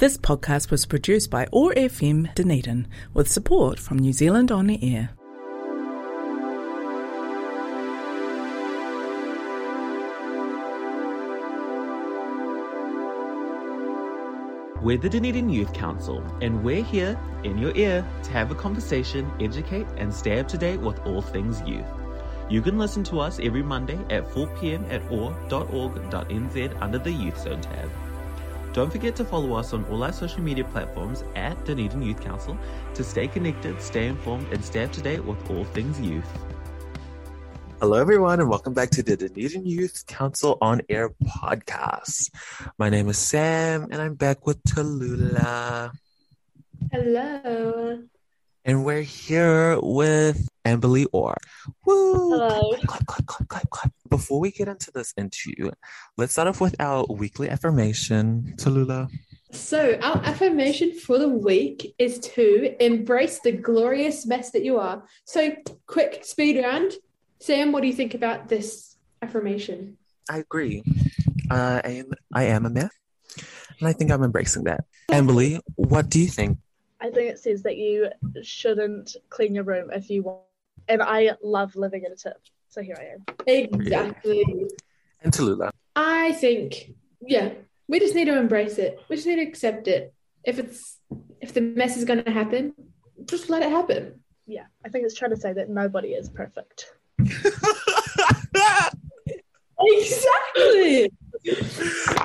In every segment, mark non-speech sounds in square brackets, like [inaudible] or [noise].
This podcast was produced by OAR FM Dunedin with support from New Zealand On the Air. We're the Dunedin Youth Council, and we're here in your ear to have a conversation, educate, and stay up to date with all things youth. You can listen to us every Monday at 4 pm at oar.org.nz under the Youth Zone tab. Don't forget to follow us on all our social media platforms at Dunedin Youth Council to stay connected, stay informed, and stay up to date with all things youth. Hello, everyone, and welcome back to the Dunedin Youth Council on Air podcast. My name is Sam, and I'm back with Tallulah. Hello. And we're here with Amberly Orr. Woo! Hello. Clap, clap, clap, clap, clap. Before we get into this interview, let's start off with our weekly affirmation. Tallulah. So, our affirmation for the week is to embrace the glorious mess that you are. So, quick speed round. Sam, what do you think about this affirmation? I agree. Uh, I am I am a mess, and I think I'm embracing that. [laughs] Emily, what do you think? I think it says that you shouldn't clean your room if you want. And I love living in a tip. So here I am. Exactly. And Tallulah. I think, yeah, we just need to embrace it. We just need to accept it. If it's if the mess is going to happen, just let it happen. Yeah, I think it's trying to say that nobody is perfect. [laughs] Exactly. Okay.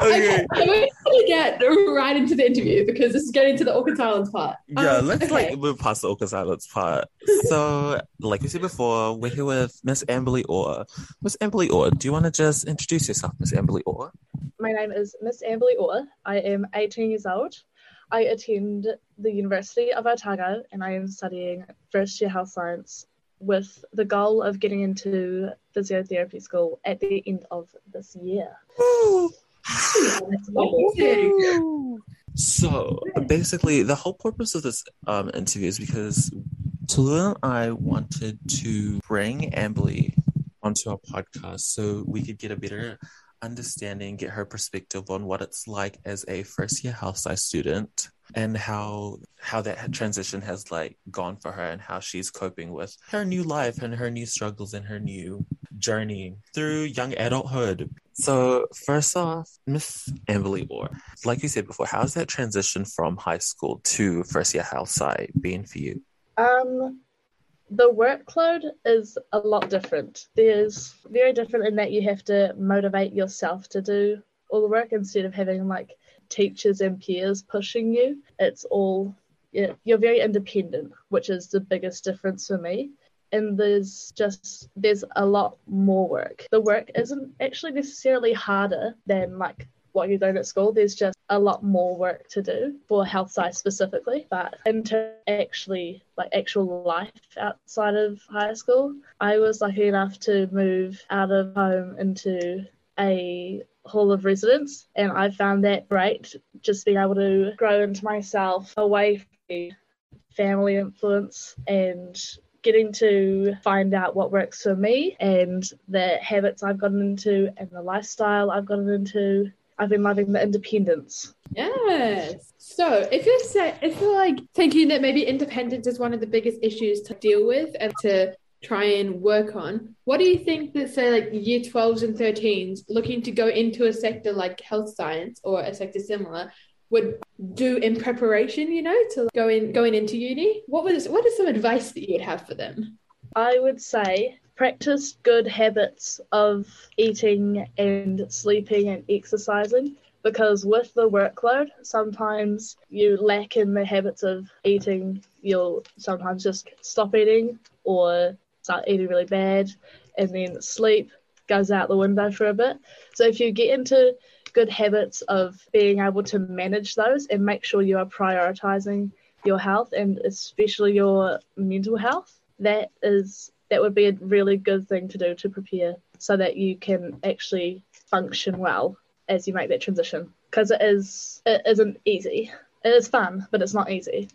Okay, so we're going to get right into the interview because this is getting to the awkward silence part. Yeah, Um, let's okay. like move past the awkward silence part. So, like we said before, we're here with Miss Amberly Orr. Miss Amberly Orr, do you want to just introduce yourself, Miss Amberly Orr? My name is Miss Amberly Orr. I am 18 years old. I attend the University of Otago and I am studying first year health science with the goal of getting into physiotherapy school at the end of this year. So, basically, the whole purpose of this um, interview is because Tallulah and I wanted to bring Amberly onto our podcast so we could get a better understanding, get her perspective on what it's like as a first year health science student and how how that transition has like gone for her and how she's coping with her new life and her new struggles and her new journey through young adulthood. So first off, Miss Amberly Orr, like you said before, how's that transition from high school to first year sci been for you? Um, the workload is a lot different. There's very different in that you have to motivate yourself to do all the work instead of having like teachers and peers pushing you. It's all you're very independent, which is the biggest difference for me. And there's just there's a lot more work. The work isn't actually necessarily harder than like what you learn at school. There's just a lot more work to do for health science specifically. But in terms actually like actual life outside of high school, I was lucky enough to move out of home into a hall of residence and I found that great just being able to grow into myself away from family influence and getting to find out what works for me and the habits I've gotten into and the lifestyle I've gotten into. I've been loving the independence. Yes. So if you're say, if you're like thinking that maybe independence is one of the biggest issues to deal with and to try and work on, what do you think that say like year 12s and 13s looking to go into a sector like health science or a sector similar would do in preparation, you know, to go in going into uni? What was what is some advice that you would have for them? I would say practice good habits of eating and sleeping and exercising because with the workload, sometimes you lack in the habits of eating. You'll sometimes just stop eating or start eating really bad, and then sleep goes out the window for a bit. So if you get into good habits of being able to manage those and make sure you are prioritizing your health and especially your mental health, that is that would be a really good thing to do to prepare so that you can actually function well as you make that transition. Because it is it isn't easy. It is fun but it's not easy.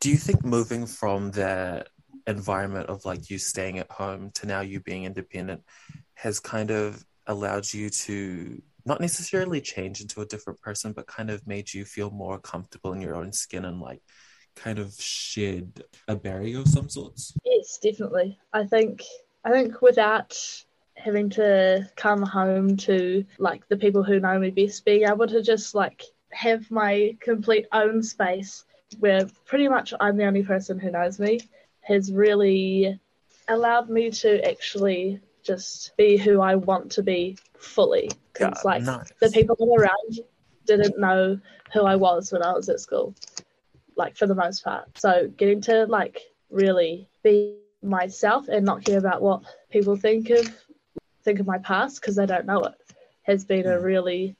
Do you think moving from the environment of like you staying at home to now you being independent has kind of allowed you to not necessarily change into a different person, but kind of made you feel more comfortable in your own skin and like kind of shed a barrier of some sorts? Yes, definitely. I think I think without having to come home to like the people who know me best, being able to just like have my complete own space where pretty much I'm the only person who knows me has really allowed me to actually just be who I want to be fully. Because Yeah, like nice. the people around didn't know who I was when I was at school, like for the most part. So getting to like really be myself and not care about what people think of think of my past because they don't know it has been a Mm. really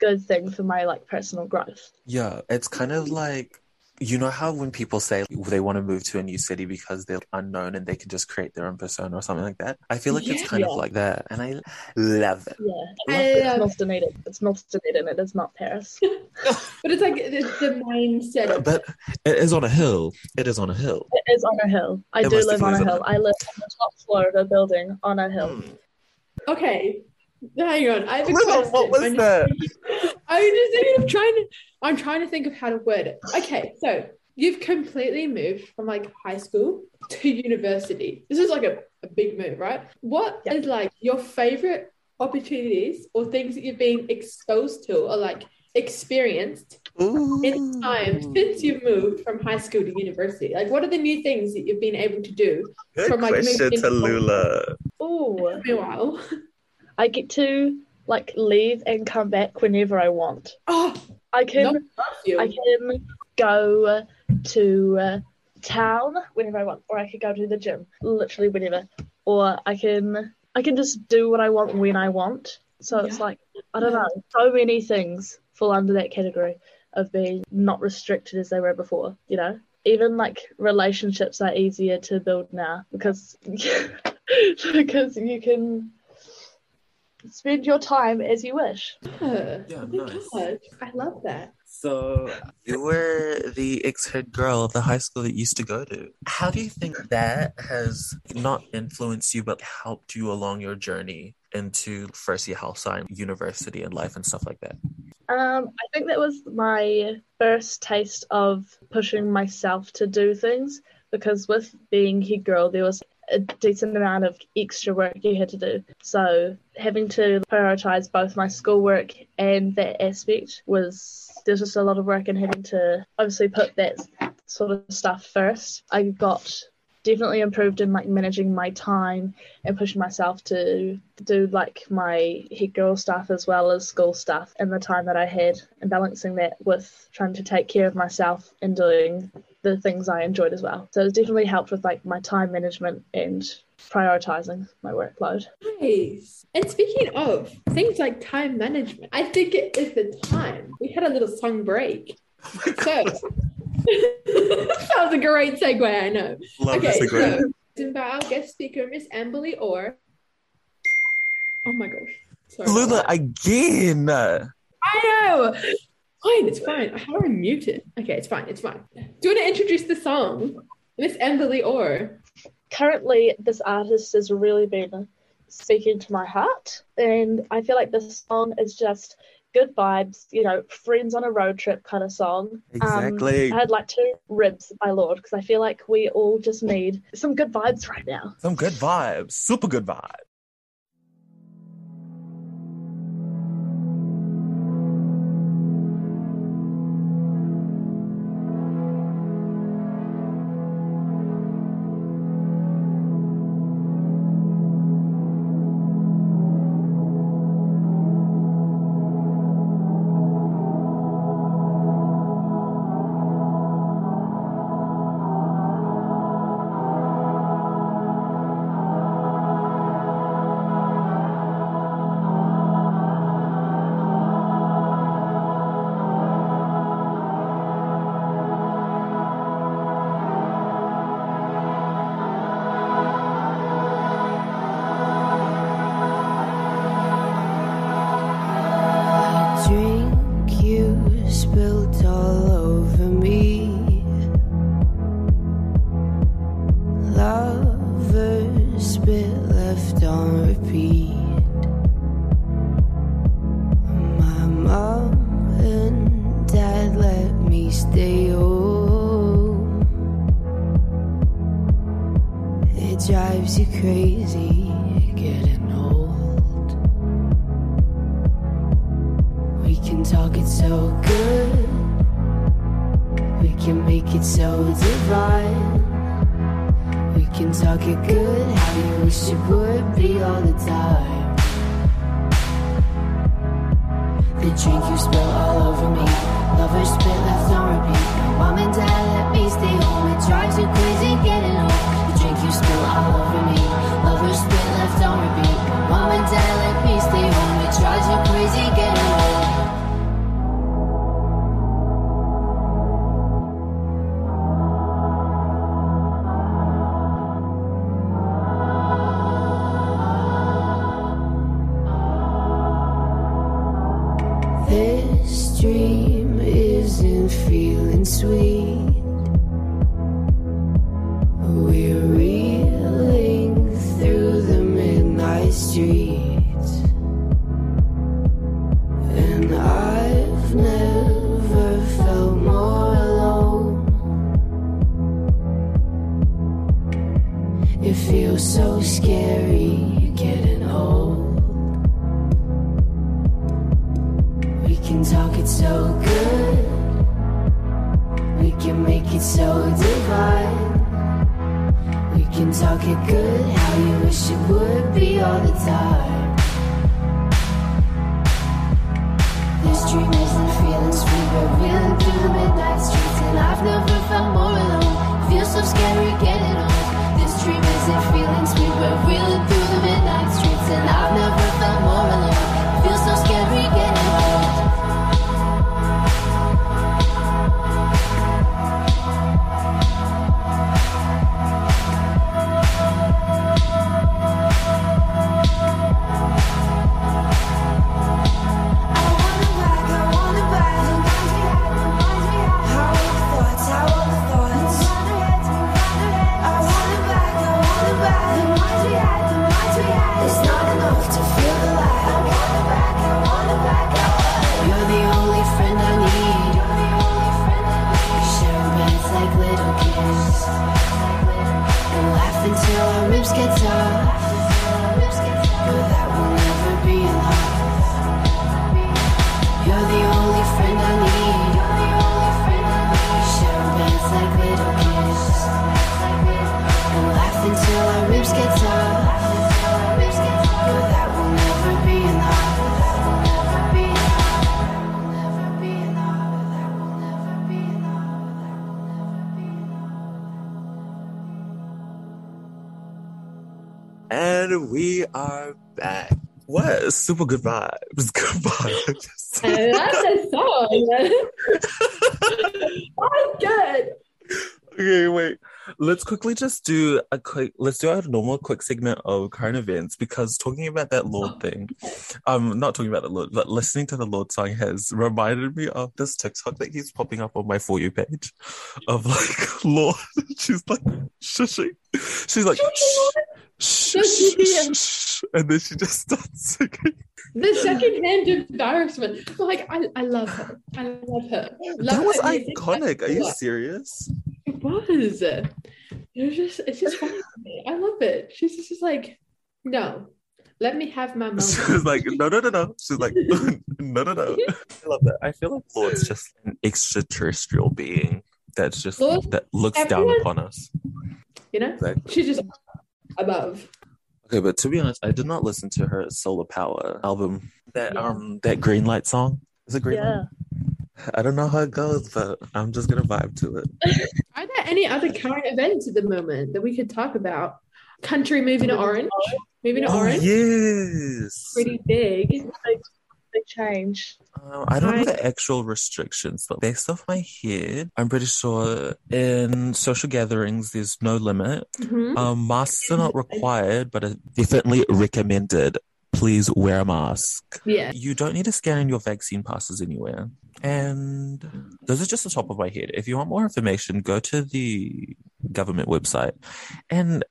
good thing for my like personal growth. Yeah, it's kind of like you know how when people say they want to move to a new city because they're unknown and they can just create their own persona or something like that. I feel like it's kind Yeah. of like that, and I love it. Yeah, I it's love- North Dunedin. It's North Dunedin. It is not Paris. [laughs] But it's like the, the mindset But it is on a hill. It is on a hill. It is on a hill. I It do live on a on hill. a- I live on the top floor of a building on a hill. Hmm. Okay, hang on. I have a Luna, question. what was I'm that? Just [laughs] I'm just thinking of trying to. I'm trying to think of how to word it. Okay, so you've completely moved from like high school to university. This is like a, a big move, right? What is Yeah. like your favorite opportunities or things that you've been exposed to or like experienced in time since you've moved from high school to university? Like, what are the new things that you've been able to do? Good from, like, question, moving to Lula? Oh, Meanwhile, [laughs] I get to like leave and come back whenever I want. oh, I can no. I can go to uh, town whenever I want, or I could go to the gym literally whenever, or I can I can just do what I want when I want. So it's like I don't Yeah. know, so many things fall under that category of being not restricted as they were before. You know, even like relationships are easier to build now because [laughs] because you can spend your time as you wish. Yeah. Yeah, Oh nice. God, I love that. So you were the ex-head girl of the high school that you used to go to. How do you think that has not influenced you but helped you along your journey into first year health science, university and life and stuff like that? Um, I think that was my first taste of pushing myself to do things because with being head girl, there was a decent amount of extra work you had to do. So having to prioritize both my schoolwork and that aspect was there's just a lot of work and having to obviously put that sort of stuff first. I got definitely improved in like managing my time and pushing myself to do like my head girl stuff as well as school stuff in the time that I had and balancing that with trying to take care of myself and doing the things I enjoyed as well. So it's definitely helped with like my time management and prioritizing my workload. Nice. And speaking of things like time management, I think it is the time. We had a little song break. So [laughs] that was a great segue, I know. Love okay, this agreement. so it's by our guest speaker, Miss Amberly Orr. Oh my gosh. Sorry. about Luna that. again. I know. Fine, it's fine. How do I mute it? Okay, it's fine. It's fine. Do you want to introduce the song? Miss Amberly Orr. Currently, this artist has really been speaking to my heart, and I feel like this song is just good vibes, you know, friends on a road trip kind of song. Exactly. Um, I'd like to ribs by Lorde because I feel like we all just need some good vibes right now. Some good vibes. Super good vibes. So good. We can make it so divine. We can talk it good, how you wish it would be all the time. The drink you spill all over me, lovers spit left on repeat. Mom and dad let me stay home, it drives you crazy getting home. The drink you spill all over me, lovers spit left on repeat. Mom and dad let me stay home, it drives you crazy getting home. Dream isn't feeling sweet. Can talk it good, how you wish it would be all the time. This dream isn't feeling sweet, we're reeling through the midnight streets, and I've never felt more alone. Feels so scary getting old. This dream isn't feeling sweet, we're reeling through the midnight streets, and I've never felt more alone. Feels so scary getting old. And we are back. What? Super good vibes. Good vibes. I love that song. [laughs] oh, good. okay, wait. Let's quickly just do a quick. Let's do our normal quick segment of current events because talking about that Lorde thing, um, not talking about the Lorde, but listening to the Lorde song has reminded me of this TikTok that keeps popping up on my for you page, of like [laughs] Lorde. [laughs] She's like shushing. She's like shh, and then she just [laughs] starts singing. The secondhand embarrassment. Like, I, I love her. I love her. Love That was her music. iconic. Are you serious? It was. It was just, it's just funny to me. I love it. She's just, just like, no, let me have my moment. [laughs] She was like, no, no, no, no. She's like, [laughs] no, no, no. I love that. I feel like Lorde's just an extraterrestrial being that's just Lorde, that looks down upon us. You know, Exactly. she's just above. Okay, but to be honest, I did not listen to her Solar Power album. That Yeah. um that Green Light song. Is it Green Yeah. Light? I don't know how it goes, but I'm just gonna vibe to it. [laughs] Are there any other current events at the moment that we could talk about? Country moving to Orange. Moving to Oh Orange. yes. Pretty big. Change. Um, I don't know the actual restrictions, but based off my head, I'm pretty sure in social gatherings there's no limit. Mhm. Um, masks are not required, but are definitely recommended. Please wear a mask. Yeah. You don't need to scan in your vaccine passes anywhere. And those are just the top of my head. If you want more information, go to the government website and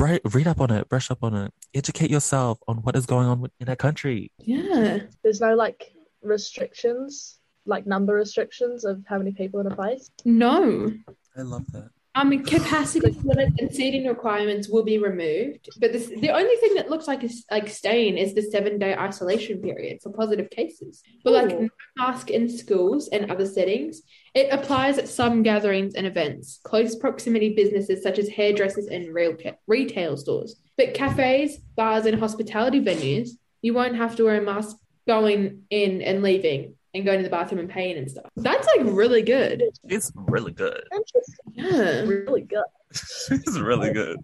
ri- read up on it, brush up on it, educate yourself on what is going on in our country. Yeah. There's no like restrictions. like number restrictions of how many people in a place. No. I love that. Um, capacity limits and seating requirements will be removed, but this, the only thing that looks like is like staying is the seven day isolation period for positive cases. But like no mask in schools and other settings, it applies at some gatherings and events, close proximity businesses such as hairdressers and real retail stores. But cafes, bars, and hospitality venues, you won't have to wear a mask going in and leaving and going to the bathroom and paying and stuff. That's like really good. It's really good. Interesting. Yeah. Really good. [laughs] it's really good.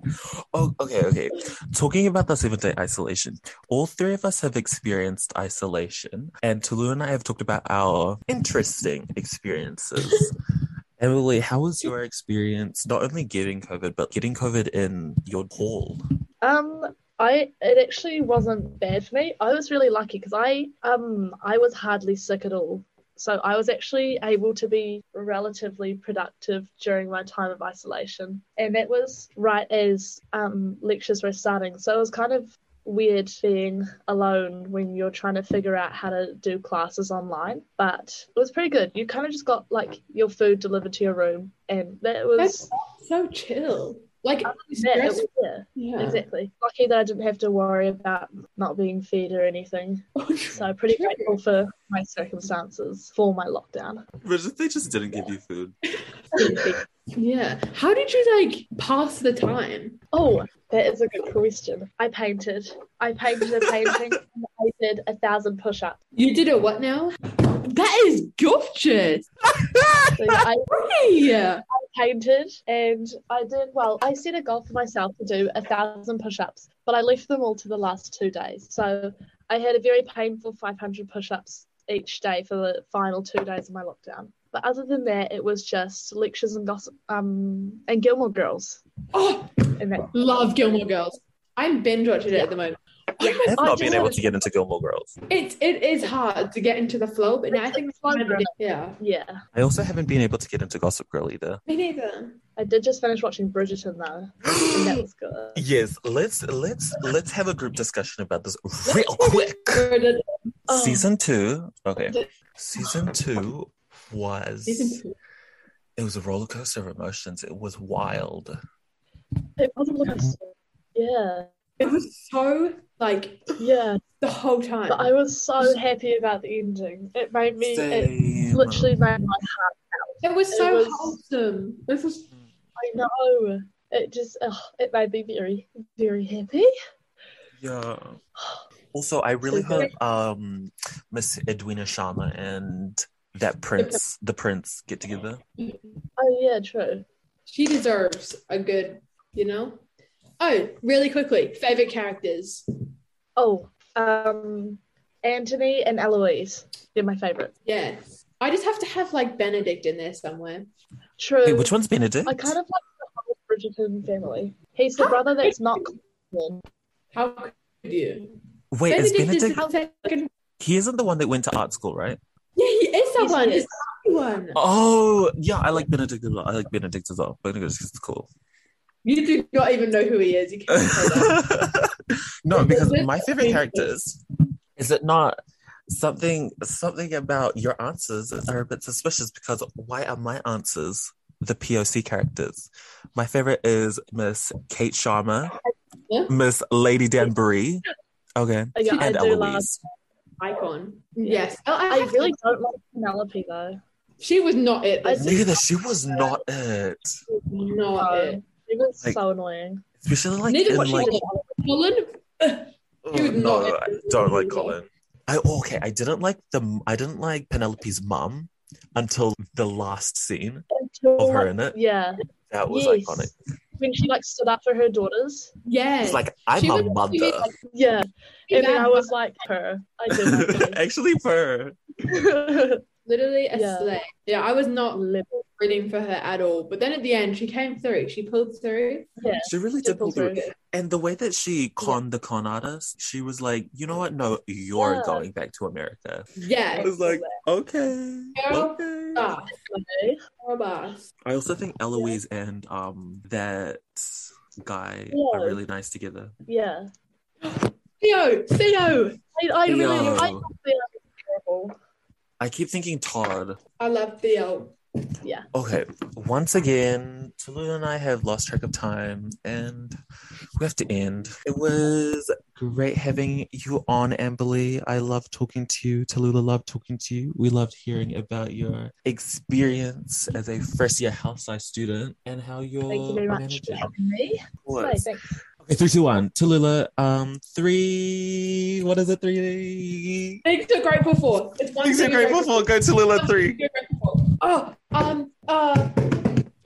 Oh, okay, okay. Talking about the seven day isolation, all three of us have experienced isolation, and Tulu and I have talked about our interesting experiences. [laughs] Emily, how was your experience not only getting COVID, but getting COVID in your hall? Um, I it actually wasn't bad for me. I was really lucky because I um I was hardly sick at all. So I was actually able to be relatively productive during my time of isolation. And that was right as um lectures were starting. So it was kind of weird being alone when you're trying to figure out how to do classes online. But it was pretty good. You kind of just got like your food delivered to your room and that was So chill. Like oh, yeah, it yeah. yeah. Exactly. Lucky that I didn't have to worry about not being fed or anything. [laughs] So pretty True. grateful for my circumstances for my lockdown. But they just didn't give you food. [laughs] Yeah. How did you like pass the time? Oh, that is a good question. I painted. I painted a painting [laughs] and I did a thousand push-ups. You did a what now? That is gorgeous. [laughs] So I Hey. painted and I did well, I set a goal for myself to do a thousand push-ups, but I left them all to the last two days. So I had a very painful 500 push-ups each day for the final two days of my lockdown. But other than that, it was just lectures and gossip, um, and Gilmore Girls. Oh, And that, love Gilmore Girls. I'm binge watching it at the moment. Oh my I've I not being able wanna- get into Gilmore Girls. It's it is hard to get into the flow, but now I think it's Fun, kind of right? yeah. yeah, I also haven't been able to get into Gossip Girl either. Me neither. I did just finish watching Bridgerton though, that was [gasps] good. Yes, let's let's let's have a group discussion about this real quick. Oh. Season two, okay. Season two was Season two. it was a roller coaster of emotions. It was wild. It wasn't looking so- yeah, It was so like yeah. the whole time. But I was so happy about the ending. It made me. It literally made my heart. it was it so was- wholesome. This was I know. It just. ugh, it made me very, very happy. Yeah. Also, I really So hope um Miss Edwina Sharma and that prince, the prince, get together. Oh yeah, true. she deserves a good, you know. Oh, really quickly, favorite characters. Oh, um, Anthony and Eloise. They're my favorite. Yeah. I just have to have like Benedict in there somewhere. True. Wait, which one's Benedict? I kind of like the whole Bridgerton family. He's the brother that's not. common. How could you? Wait, is Benedict is Benedict? the second. He isn't the one that went to art school, right? Yeah, he is Yes, someone. he He's is. the one. Oh, yeah, I like Benedict a lot. I like Benedict as well. Benedict is cool. You do not even know who he is. You can't say that. [laughs] no, because my favorite characters is it not something something about your answers are a bit suspicious because why are my answers the POC characters? My favorite is Miss Kate Sharma, Yeah. Miss Lady Danbury, okay, Oh, yeah, I and do love. Eloise. Icon. Yes. Oh, I have to- really don't like Penelope though. She was not it. I This do- Neither she was not it, not No. it. It was Like- so annoying. especially like Neither in was like. Colin. [laughs] Oh, She no, I don't like Colin. I okay. I didn't like the. I didn't like Penelope's mum until the last scene Until, of her in it. Yeah, That was Yes. iconic. when she like stood up for her daughters. Yes. It's like I'm She a was- mother. was, like, Yeah, and then I was like her. I did [laughs] Actually, for her. [laughs] like literally a Yeah. slay. Yeah, I was not Lip- rooting for her at all. But then at the end, she came through. She pulled through. yeah, She really did pull through. through. And the way that she conned the con artist, she was like, you know what? No, you're Yeah. going back to America. Yeah, I was like, okay. Girl, Okay. Okay. boss. I also think Eloise and um that guy Yeah. are really nice together. Yeah, [gasps] Theo, Theo. I, I really, I Theo. thought they were terrible. I keep thinking Todd. I love Theo. Yeah. Okay, once again, Tallulah and I have lost track of time and we have to end. It was great having you on, Amberly. I love talking to you. Tallulah loved talking to you. We loved hearing about your experience as a first year house science student and how you're Thank you very much managing. for having me. Of Bye, Okay, three, two, one. Tallulah, um, three. What is it? Three. Things you're grateful for. It's one Things you're thing grateful for. Go Tallulah, One three. thing you're grateful for. Oh, um, uh,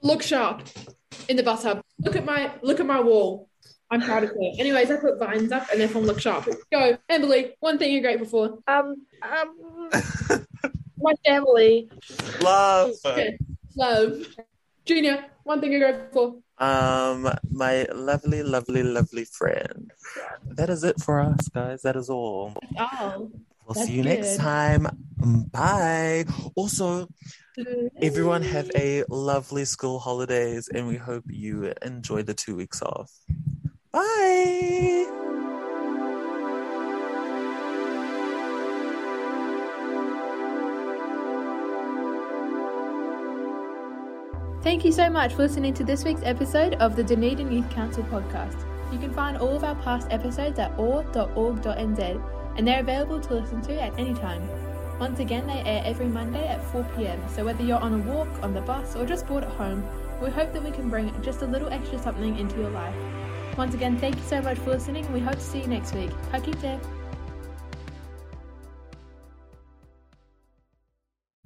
look sharp in the bathtub. Look at my look at my wall. I'm proud of her. Anyways, I put vines up and everyone look sharp. Go, Emily. One thing you're grateful for. Um, um, [laughs] my family. Love. Okay. Love. Junior. One thing you're grateful for. Um, my lovely, lovely, lovely friend. That is it for us, guys. That is all. Oh. We'll see you next time. Bye. Also, everyone have a lovely school holidays, and we hope you enjoy the two weeks off. Bye. Thank you so much for listening to this week's episode of the Dunedin Youth Council podcast. You can find all of our past episodes at oar.org.nz and they're available to listen to at any time. Once again, they air every Monday at 4pm, so whether you're on a walk, on the bus, or just bored at home, we hope that we can bring just a little extra something into your life. Once again, thank you so much for listening and we hope to see you next week. Ka